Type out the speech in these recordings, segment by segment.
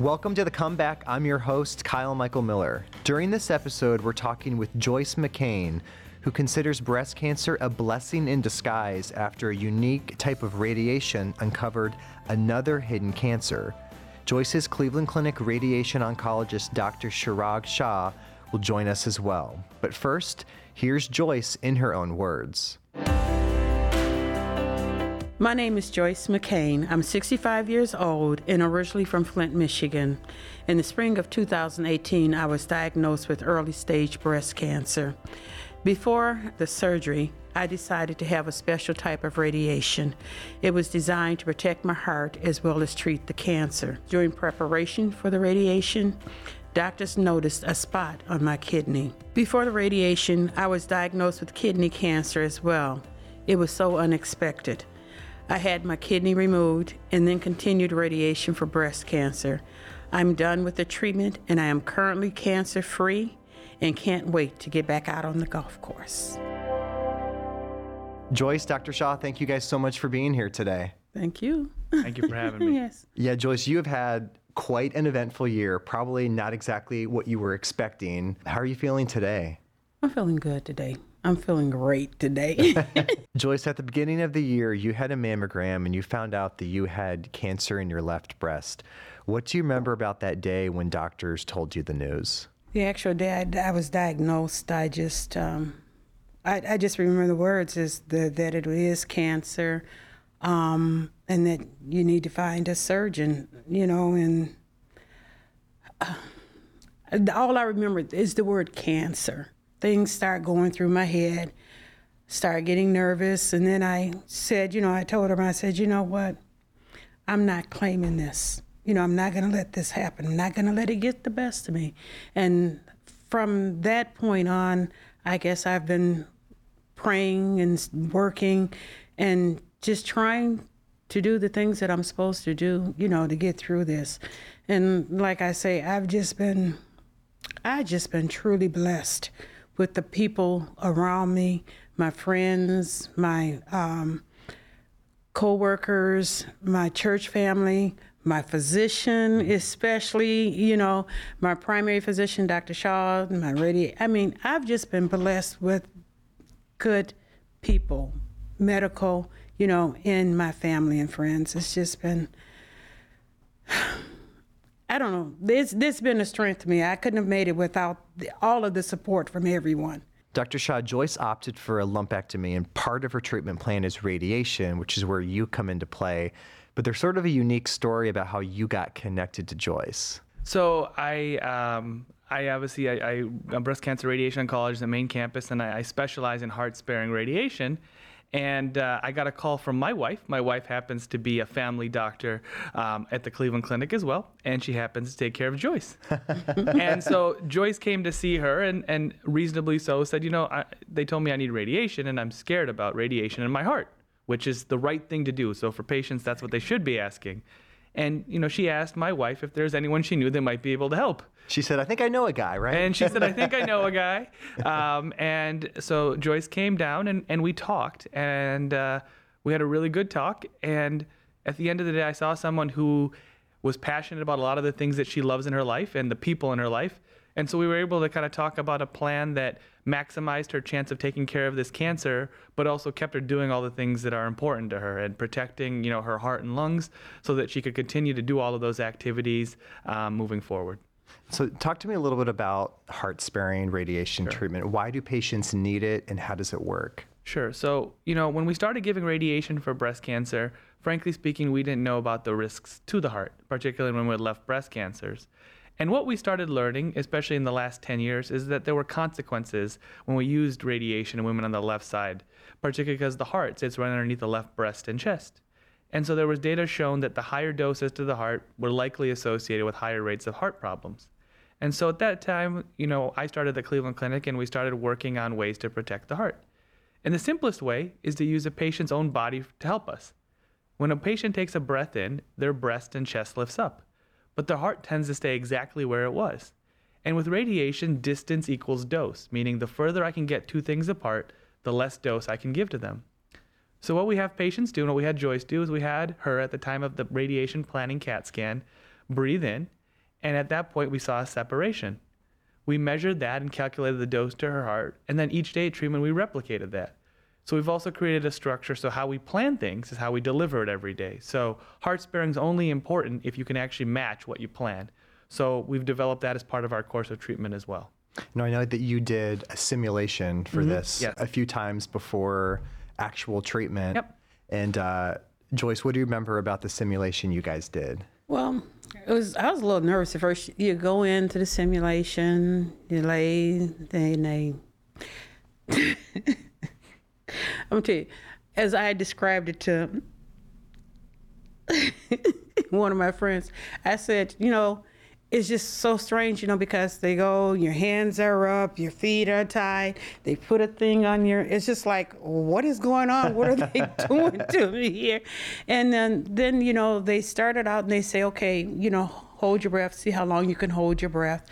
Welcome to the comeback. I'm your host, Kyle Michael Miller. During this episode, we're talking with Joyce McCain, who considers breast cancer a blessing in disguise after a unique type of radiation uncovered another hidden cancer. Joyce's Cleveland Clinic radiation oncologist, Dr. Chirag Shah, will join us as well. But first, here's Joyce in her own words. My name is Joyce McCain. I'm 65 years old and originally from Flint, Michigan. In the spring of 2018, I was diagnosed with early stage breast cancer. Before the surgery, I decided to have a special type of radiation. It was designed to protect my heart as well as treat the cancer. During preparation for the radiation, doctors noticed a spot on my kidney. Before the radiation, I was diagnosed with kidney cancer as well. It was so unexpected. I had my kidney removed and then continued radiation for breast cancer. I'm done with the treatment and I am currently cancer free and can't wait to get back out on the golf course. Joyce, Dr. Shah, thank you guys so much for being here today. Thank you. Thank you for having me. yes. Yeah, Joyce, you have had quite an eventful year, probably not exactly what you were expecting. How are you feeling today? I'm feeling good today. I'm feeling great today. Joyce, at the beginning of the year, you had a mammogram and you found out that you had cancer in your left breast. What do you remember about that day when doctors told you the news? the actual day I, I was diagnosed, I just, um, I, I just remember the words is the, that it is cancer, um, and that you need to find a surgeon, you know, and uh, all I remember is the word cancer. Things start going through my head, start getting nervous, and then I said, you know, I told her, I said, you know what, I'm not claiming this. You know, I'm not going to let this happen. I'm not going to let it get the best of me. And from that point on, I guess I've been praying and working and just trying to do the things that I'm supposed to do, you know, to get through this. And like I say, I've just been I've just been truly blessed with the people around me, my friends, my um, co-workers, my church family, my physician, especially, you know, my primary physician, Dr. Shaw, my radio. I mean, I've just been blessed with good people, medical, you know, in my family and friends. It's just been, I don't know, this this been a strength to me. I couldn't have made it without the, all of the support from everyone. Dr. Shah, Joyce opted for a lumpectomy, and part of her treatment plan is radiation, which is where you come into play. But there's sort of a unique story about how you got connected to Joyce. So I, um, I obviously I, I, am breast cancer radiation oncologist at main campus, and I, I specialize in heart sparing radiation. And uh, I got a call from my wife. My wife happens to be a family doctor um, at the Cleveland Clinic as well, and she happens to take care of Joyce. and so Joyce came to see her, and, and reasonably so said, You know, I, they told me I need radiation, and I'm scared about radiation in my heart, which is the right thing to do. So for patients, that's what they should be asking. And you know, she asked my wife if there's anyone she knew that might be able to help. She said, I think I know a guy, right? And she said, I think I know a guy. Um, and so Joyce came down and, and we talked, and uh, we had a really good talk. And at the end of the day, I saw someone who was passionate about a lot of the things that she loves in her life and the people in her life. And so we were able to kind of talk about a plan that maximized her chance of taking care of this cancer, but also kept her doing all the things that are important to her and protecting, you know, her heart and lungs, so that she could continue to do all of those activities um, moving forward. So, talk to me a little bit about heart sparing radiation Sure. treatment. Why do patients need it and how does it work? Sure. So, you know, when we started giving radiation for breast cancer, frankly speaking, we didn't know about the risks to the heart, particularly when we had left breast cancers. And what we started learning, especially in the last 10 years, is that there were consequences when we used radiation in women on the left side, particularly because the heart sits right underneath the left breast and chest. And so there was data shown that the higher doses to the heart were likely associated with higher rates of heart problems. And so at that time, you know, I started the Cleveland Clinic and we started working on ways to protect the heart. And the simplest way is to use a patient's own body to help us. When a patient takes a breath in, their breast and chest lifts up, but the heart tends to stay exactly where it was. And with radiation, distance equals dose, meaning the further I can get two things apart, the less dose I can give to them. So what we have patients do, and what we had Joyce do, is we had her at the time of the radiation planning CAT scan breathe in, And at that point, we saw a separation. We measured that and calculated the dose to her heart. And then each day at treatment, we replicated that. So we've also created a structure so how we plan things is how we deliver it every day. So heart sparing is only important if you can actually match what you plan. So we've developed that as part of our course of treatment as well. Now, I know that you did a simulation for this Yes. a few times before actual treatment. Yep. And uh, Joyce, what do you remember about the simulation you guys did? Well, it was. I was a little nervous at first. You go into the simulation, you lay, then they. I'm tell you, as I described it to one of my friends, I said, you know, it's just so strange, you know, because they go, your hands are up, your feet are tied, they put a thing on your, it's just like, what is going on? What are they doing to me here? And then, then, you know, they started out and they say, okay, you know, hold your breath, see how long you can hold your breath.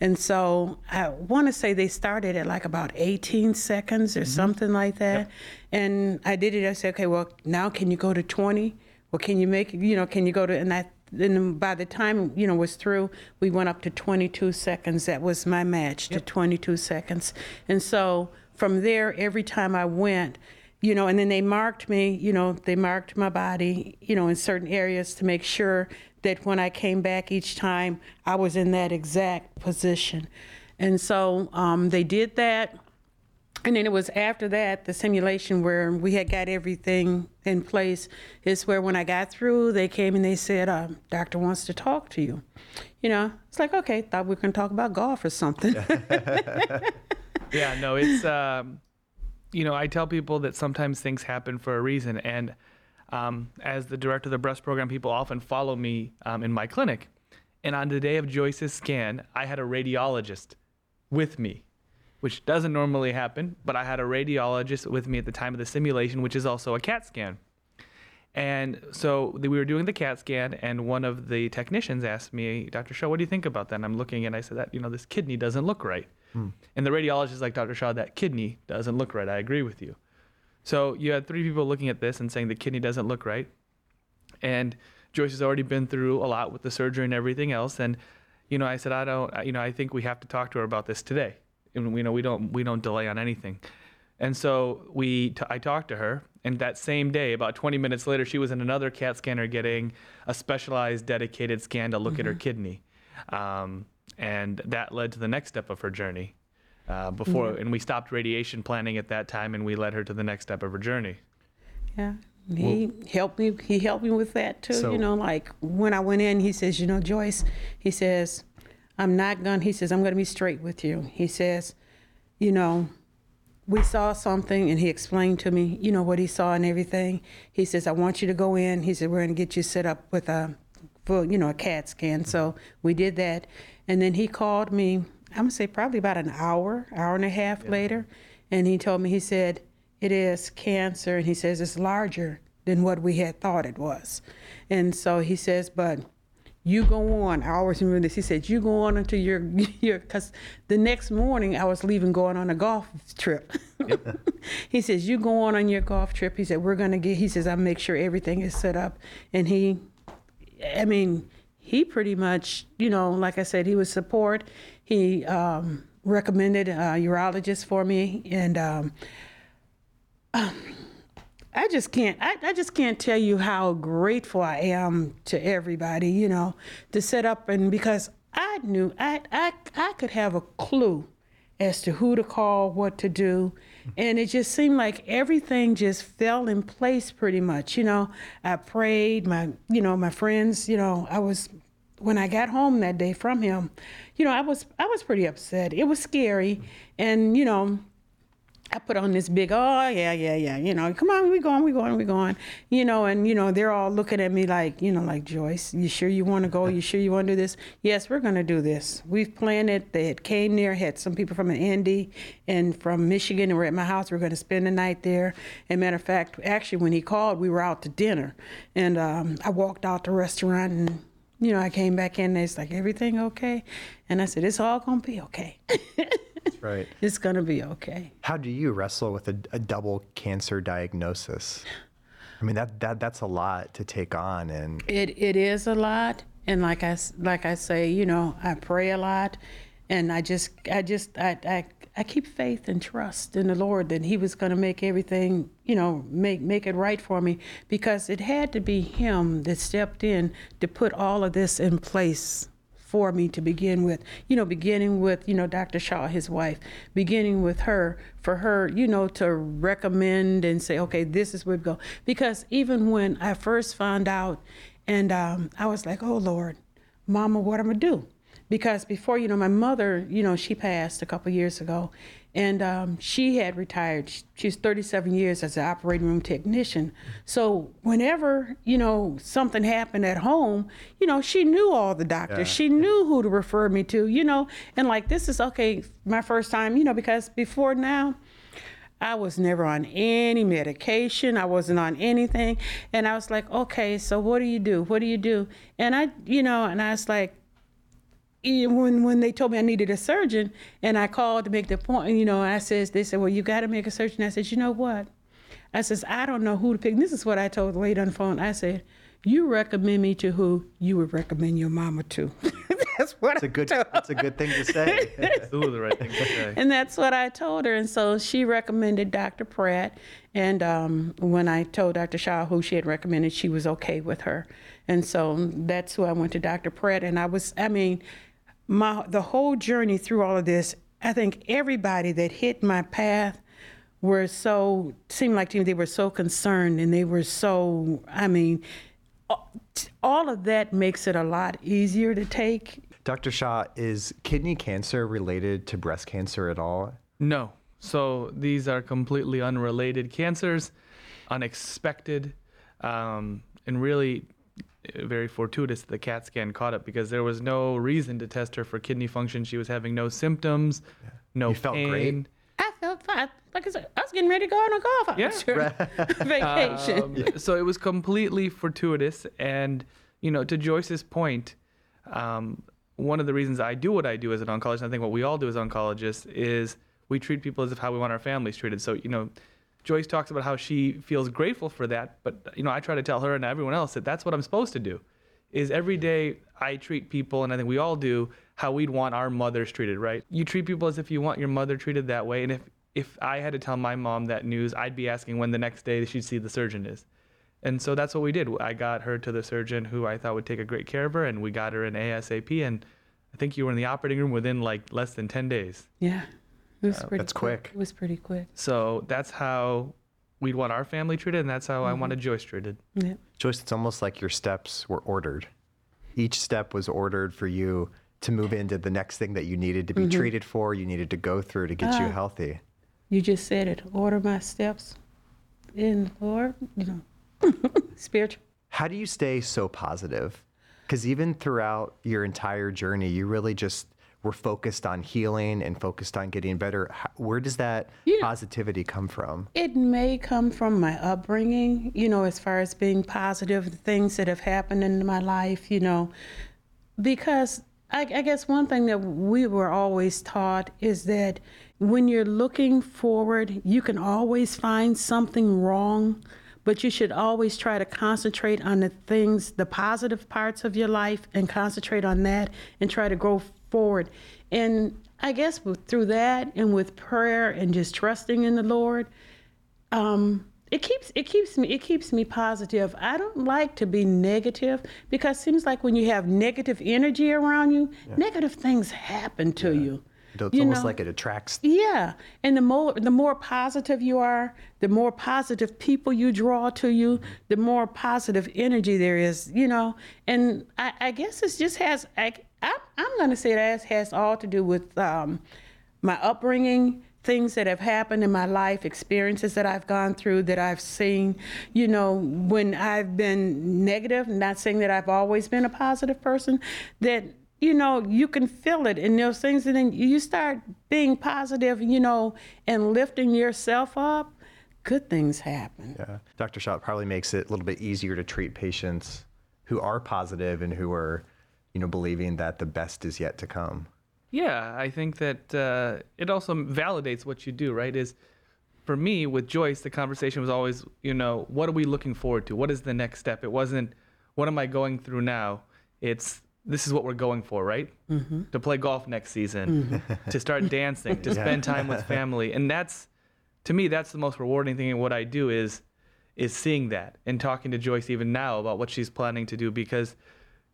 And so I want to say they started at like about 18 seconds or mm-hmm. something like that. And I did it. I said, okay, well, now can you go to 20? Well, can you make, you know, can you go to, and I, then by the time, you know, was through, we went up to 22 seconds. That was my match to 22 seconds. And so from there, every time I went, you know, and then they marked me, you know, they marked my body, you know, in certain areas to make sure that when I came back each time, I was in that exact position. And so um, they did that. And then it was after that, the simulation where we had got everything in place, is where when I got through, they came and they said, uh, Doctor wants to talk to you. You know, it's like, okay, thought we were going to talk about golf or something. Yeah, no, it's um, you know, I tell people that sometimes things happen for a reason, and um, as the director of the breast program, people often follow me um, in my clinic. And on the day of Joyce's scan, I had a radiologist with me, which doesn't normally happen, but I had a radiologist with me at the time of the simulation, which is also a CAT scan. And so we were doing the CAT scan, and one of the technicians asked me, Dr. Shah, what do you think about that? And I'm looking, and I said that you know this kidney doesn't look right. And the radiologist is like, Dr. Shah, that kidney doesn't look right. I agree with you. So you had three people looking at this and saying the kidney doesn't look right. And Joyce has already been through a lot with the surgery and everything else. And you know, I said, I don't, you know, I think we have to talk to her about this today. And we know we don't, we don't delay on anything. And so we, t- I talked to her, and that same day, about 20 minutes later, she was in another CAT scanner getting a specialized, dedicated scan to look at her kidney, um, and that led to the next step of her journey. Uh, before, and we stopped radiation planning at that time, and we led her to the next step of her journey. Yeah. He helped me. He helped me with that too. So- you know, like when I went in, he says, you know, Joyce, he says, I'm not going. to He says, I'm to be straight with you. He says, you know, we saw something, and he explained to me, you know, what he saw and everything. He says, I want you to go in. He said, we're going to get you set up with a, for you know, a CAT scan. So we did that, and then he called me. I'm gonna say probably about an hour, hour and a half later, and he told me. He said, it is cancer, and he says it's larger than what we had thought it was. And so he says, but you go on. I always remember this. He said, you go on until you're, you're, because the next morning I was leaving going on a golf trip. he says, you go on on your golf trip. He said, we're going to get, he says, I'll make sure everything is set up. And he, I mean, he pretty much, you know, like I said, he was support. He um, recommended a urologist for me. And, um, I just can't I, I just can't tell you how grateful I am to everybody, you know, to set up and because I knew I I I could have a clue as to who to call, what to do. And it just seemed like everything just fell in place pretty much. You know, I prayed, my you know, my friends, you know, I was when I got home that day from him, you know, I was I was pretty upset. It was scary. And, you know, I put on this big, oh yeah, yeah, yeah, you know, come on, we going, we going, we going, you know, and you know they're all looking at me like, you know, like Joyce, you sure you want to go? You sure you want to do this? Yes, we're gonna do this. We've planned it. They had came there, had some people from Indy and from Michigan, and were at my house. We are gonna spend the night there. And matter of fact, actually, when he called, we were out to dinner, and um, I walked out the restaurant and. You know, I came back in. And it's like everything okay, and I said it's all gonna be okay. That's right. it's gonna be okay. How do you wrestle with a, a double cancer diagnosis? I mean, that, that that's a lot to take on, and It it is a lot, And like I like I say, you know, I pray a lot, and I just I just I I, I keep faith and trust in the Lord that He was going to make everything, you know, make make it right for me because it had to be Him that stepped in to put all of this in place for me to begin with. You know, beginning with, you know, Dr. Shah, his wife, beginning with her, for her, you know, to recommend and say, okay, this is where we go. Because even when I first found out, and um, I was like, oh, Lord, Mama, what am I do? Because before, you know, my mother, you know, she passed a couple years ago, and um, she had retired. She- She's 37 years as an operating room technician. So whenever you know something happened at home, you know, she knew all the doctors. She knew who to refer me to. You know, and like this is okay, my first time. You know, because before now. I was never on any medication. I wasn't on anything. And I was like, okay, so what do you do? What do you do? And I, you know, and I was like, when when they told me I needed a surgeon, and I called to make the point, you know, I says they said, well, you got to make a surgeon. I said, you know what? I says I don't know who to pick. And this is what I told the lady on the phone. I said, you recommend me to who you would recommend your mama to. That's what It's a I good. told It's a good thing to say. Ooh, the right thing to say. and that's what I told her. And so she recommended Dr. Pratt. And um, when I told Dr. Shaw who she had recommended, she was okay with her. And so that's who I went to Dr. Pratt. And I was, I mean, my the whole journey through all of this, I think everybody that hit my path were so seemed like to me they were so concerned and they were so I mean all of that makes it a lot easier to take Dr. Shah, is kidney cancer related to breast cancer at all? No. So these are completely unrelated cancers, unexpected, um, and really very fortuitous. The CAT scan caught it because there was no reason to test her for kidney function. She was having no symptoms, no You felt pain. great? I felt fine. Like I said, I was getting ready to go on a golf Yeah. vacation. Um, so it was completely fortuitous. And, you know, to Joyce's point, um, one of the reasons I do what I do as an oncologist, and I think what we all do as oncologists, is we treat people as if how we want our families treated. So, you know, Joyce talks about how she feels grateful for that, but you know, I try to tell her and everyone else that that's what I'm supposed to do. Is every day I treat people, and I think we all do, how we'd want our mothers treated, right? You treat people as if you want your mother treated that way, and if if I had to tell my mom that news, I'd be asking when the next day she'd see the surgeon is. And so that's what we did. I got her to the surgeon who I thought would take a great care of her, and we got her in ASAP. And I think you were in the operating room within like less than 10 days. yeah, it was pretty. that's quick. It was pretty quick. So that's how we'd want our family treated, and that's how I wanted mm-hmm. Joyce treated. Yeah. Joyce, it's almost like your steps were ordered. Each step was ordered for you to move into the next thing that you needed to be mm-hmm. treated for, you needed to go through to get you ah. healthy. You just said it. Order my steps in the Lord. You know, spiritual. How do you stay so positive? Because even throughout your entire journey, you really just were focused on healing and focused on getting better. How- Where does that Yeah. positivity come from? It may come from my upbringing, you know, as far as being positive, the things that have happened in my life, you know, because I, I guess one thing that we were always taught is that when you're looking forward, you can always find something wrong, but you should always try to concentrate on the things, the positive parts of your life, and concentrate on that and try to go forward. And I guess with, through that and with prayer and just trusting in the Lord, um, it keeps it keeps me it keeps me positive. I don't like to be negative because it seems like when you have negative energy around you, negative things happen to you. It's You almost know? like it attracts. Yeah, and the more the more positive you are, the more positive people you draw to you, the more positive energy there is. You know, and I, I guess it just has. I, I, I'm going to say that has all to do with um, my upbringing, things that have happened in my life, experiences that I've gone through, that I've seen. You know, when I've been negative, not saying that I've always been a positive person, that you know, you can feel it in those things, and then you start being positive, you know, and lifting yourself up. Good things happen. Yeah. Dr. Shah it probably makes it a little bit easier to treat patients who are positive and who are, you know, believing that the best is yet to come. Yeah, I think that uh, it also validates what you do, right? Is for me with Joyce, the conversation was always, you know, what are we looking forward to? What is the next step? It wasn't, what am I going through now? it's this is what we're going for, right? Mm-hmm. To play golf next season, to start dancing, to spend time with family, and that's to me that's the most rewarding thing in what I do is is seeing that and talking to Joyce even now about what she's planning to do because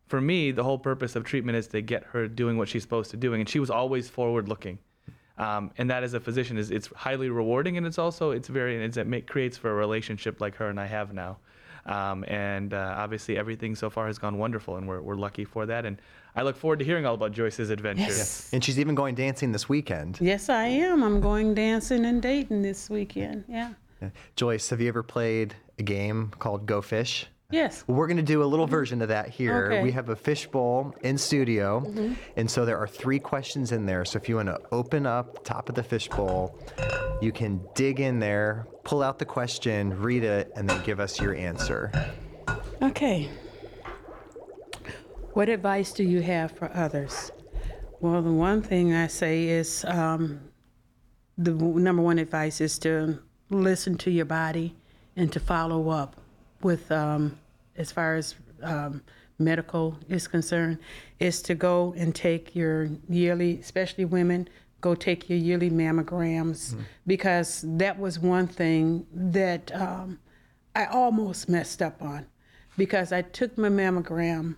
for me the whole purpose of treatment is to get her doing what she's supposed to doing and she was always forward looking um, and that as a physician is it's highly rewarding and it's also it's very and it's, it make, creates for a relationship like her and I have now um, and uh, obviously everything so far has gone wonderful and we're, we're lucky for that and I look forward to hearing all about Joyce's adventures Yes. And she's even going dancing this weekend. Yes, I am. I'm going dancing and dating this weekend. Yeah. Joyce, have you ever played a game called Go Fish? Yes. We're going to do a little version of that here. Okay. Mm-hmm. We have a fishbowl in studio, and so there are three questions in there. So if you want to open up top of the fishbowl, you can dig in there, pull out the question, read it, and then give us your answer. Okay. What advice do you have for others? Well, the one thing I say is um, the w- number one advice is to listen to your body and to follow up with, um, as far as um, medical is concerned, is to go and take your yearly, especially women, go take your yearly mammograms. Because that was one thing that um, I almost messed up on. Because I took my mammogram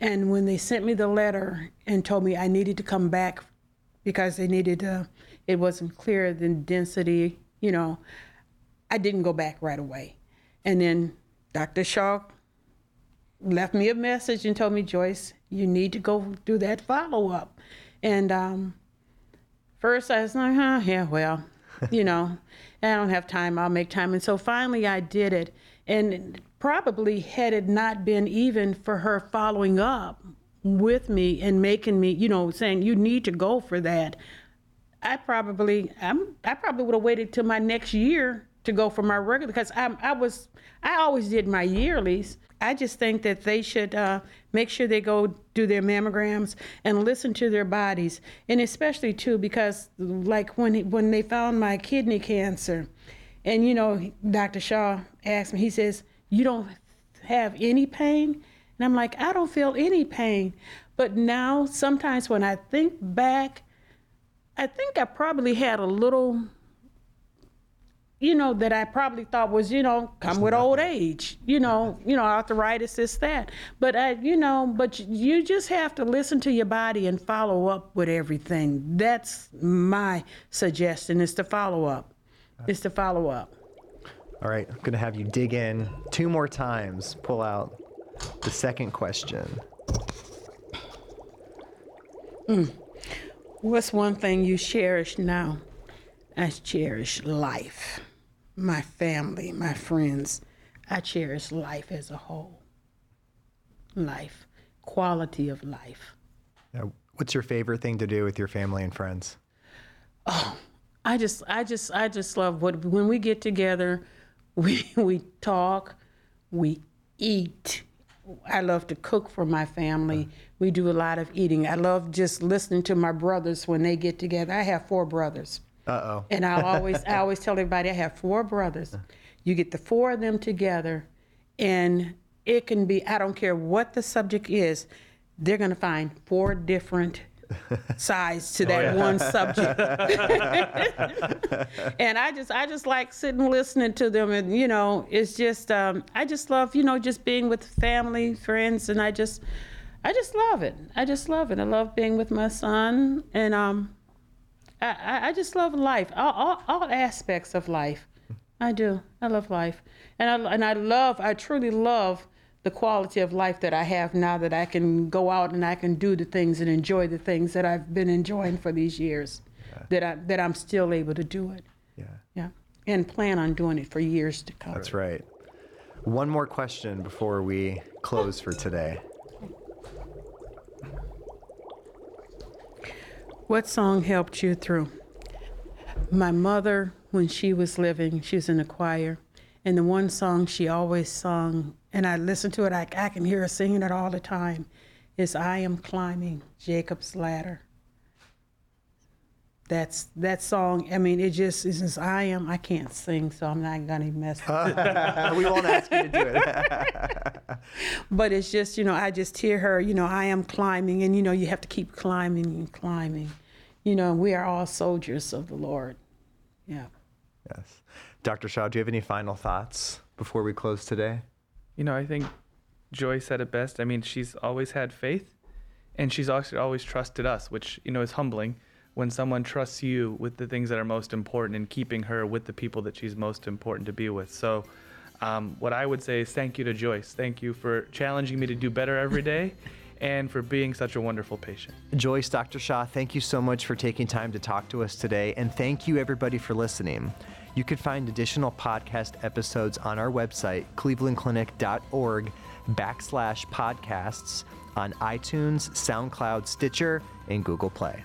and when they sent me the letter and told me I needed to come back because they needed uh, it wasn't clear the density, you know, I didn't go back right away. And then Dr. Shaw left me a message and told me, Joyce, you need to go do that follow up. And um, first I was like, huh, yeah, well, you know, I don't have time, I'll make time. And so finally I did it. And probably had it not been even for her following up with me and making me, you know, saying you need to go for that, I probably I'm I probably would have waited till my next year to go for my regular because I I was I always did my yearlies. I just think that they should uh, make sure they go do their mammograms and listen to their bodies, and especially too because like when when they found my kidney cancer, and you know Dr. Shah asked me, he says you don't have any pain, and I'm like I don't feel any pain, but now sometimes when I think back. I think I probably had a little, you know, that I probably thought was, you know, come with old age, you know, you know, arthritis, this, that. But I, you know, but you just have to listen to your body and follow up with everything. That's my suggestion is to follow up. Is to follow up. All right, I'm going to have you dig in two more times, pull out the second question. Mm. What's one thing you cherish now? I cherish life, my family, my friends. I cherish life as a whole. Life, quality of life. Now, what's your favorite thing to do with your family and friends? Oh, I just, I just, I just love what when we get together, we we talk, we eat. I love to cook for my family. We do a lot of eating. I love just listening to my brothers when they get together. I have four brothers. Uh oh. And I always I always tell everybody I have four brothers. You get the four of them together and it can be I don't care what the subject is, they're gonna find four different sides to that one subject. and I just I just like sitting listening to them and you know, it's just um, I just love, you know, just being with family, friends and I just I just love it. I just love it. I love being with my son and um I, I- just love life, all, all, all aspects of life. I do. I love life, and I and I love. I truly love the quality of life that I have now that I can go out and I can do the things and enjoy the things that I've been enjoying for these years. That I that I'm still able to do it. Yeah, Yeah, and plan on doing it for years to come. that's right. One more question before we close for today. What song helped you through? My mother, when she was living, she was in the choir, and the one song she always sung, and I listen to it, I, I can hear her singing it all the time, is I Am Climbing Jacob's Ladder. that's that song. I mean, it just is. Just, I am. I can't sing, so I'm not gonna mess. Up. we won't ask you to do it. but it's just you know, I just hear her. You know, I am climbing, and you know, you have to keep climbing and climbing. You know, we are all soldiers of the Lord. Yeah. Yes. Dr. Shah, do you have any final thoughts before we close today? You know, I think Joy said it best. I mean, she's always had faith and she's also always trusted us, which, you know, is humbling when someone trusts you with the things that are most important and keeping her with the people that she's most important to be with. So, um, what I would say is thank you to Joyce. Thank you for challenging me to do better every day and for being such a wonderful patient. Joyce, Dr. Shah, thank you so much for taking time to talk to us today. And thank you, everybody, for listening. You can find additional podcast episodes on our website, clevelandclinic.org backslash podcasts on iTunes, SoundCloud, Stitcher, and Google Play.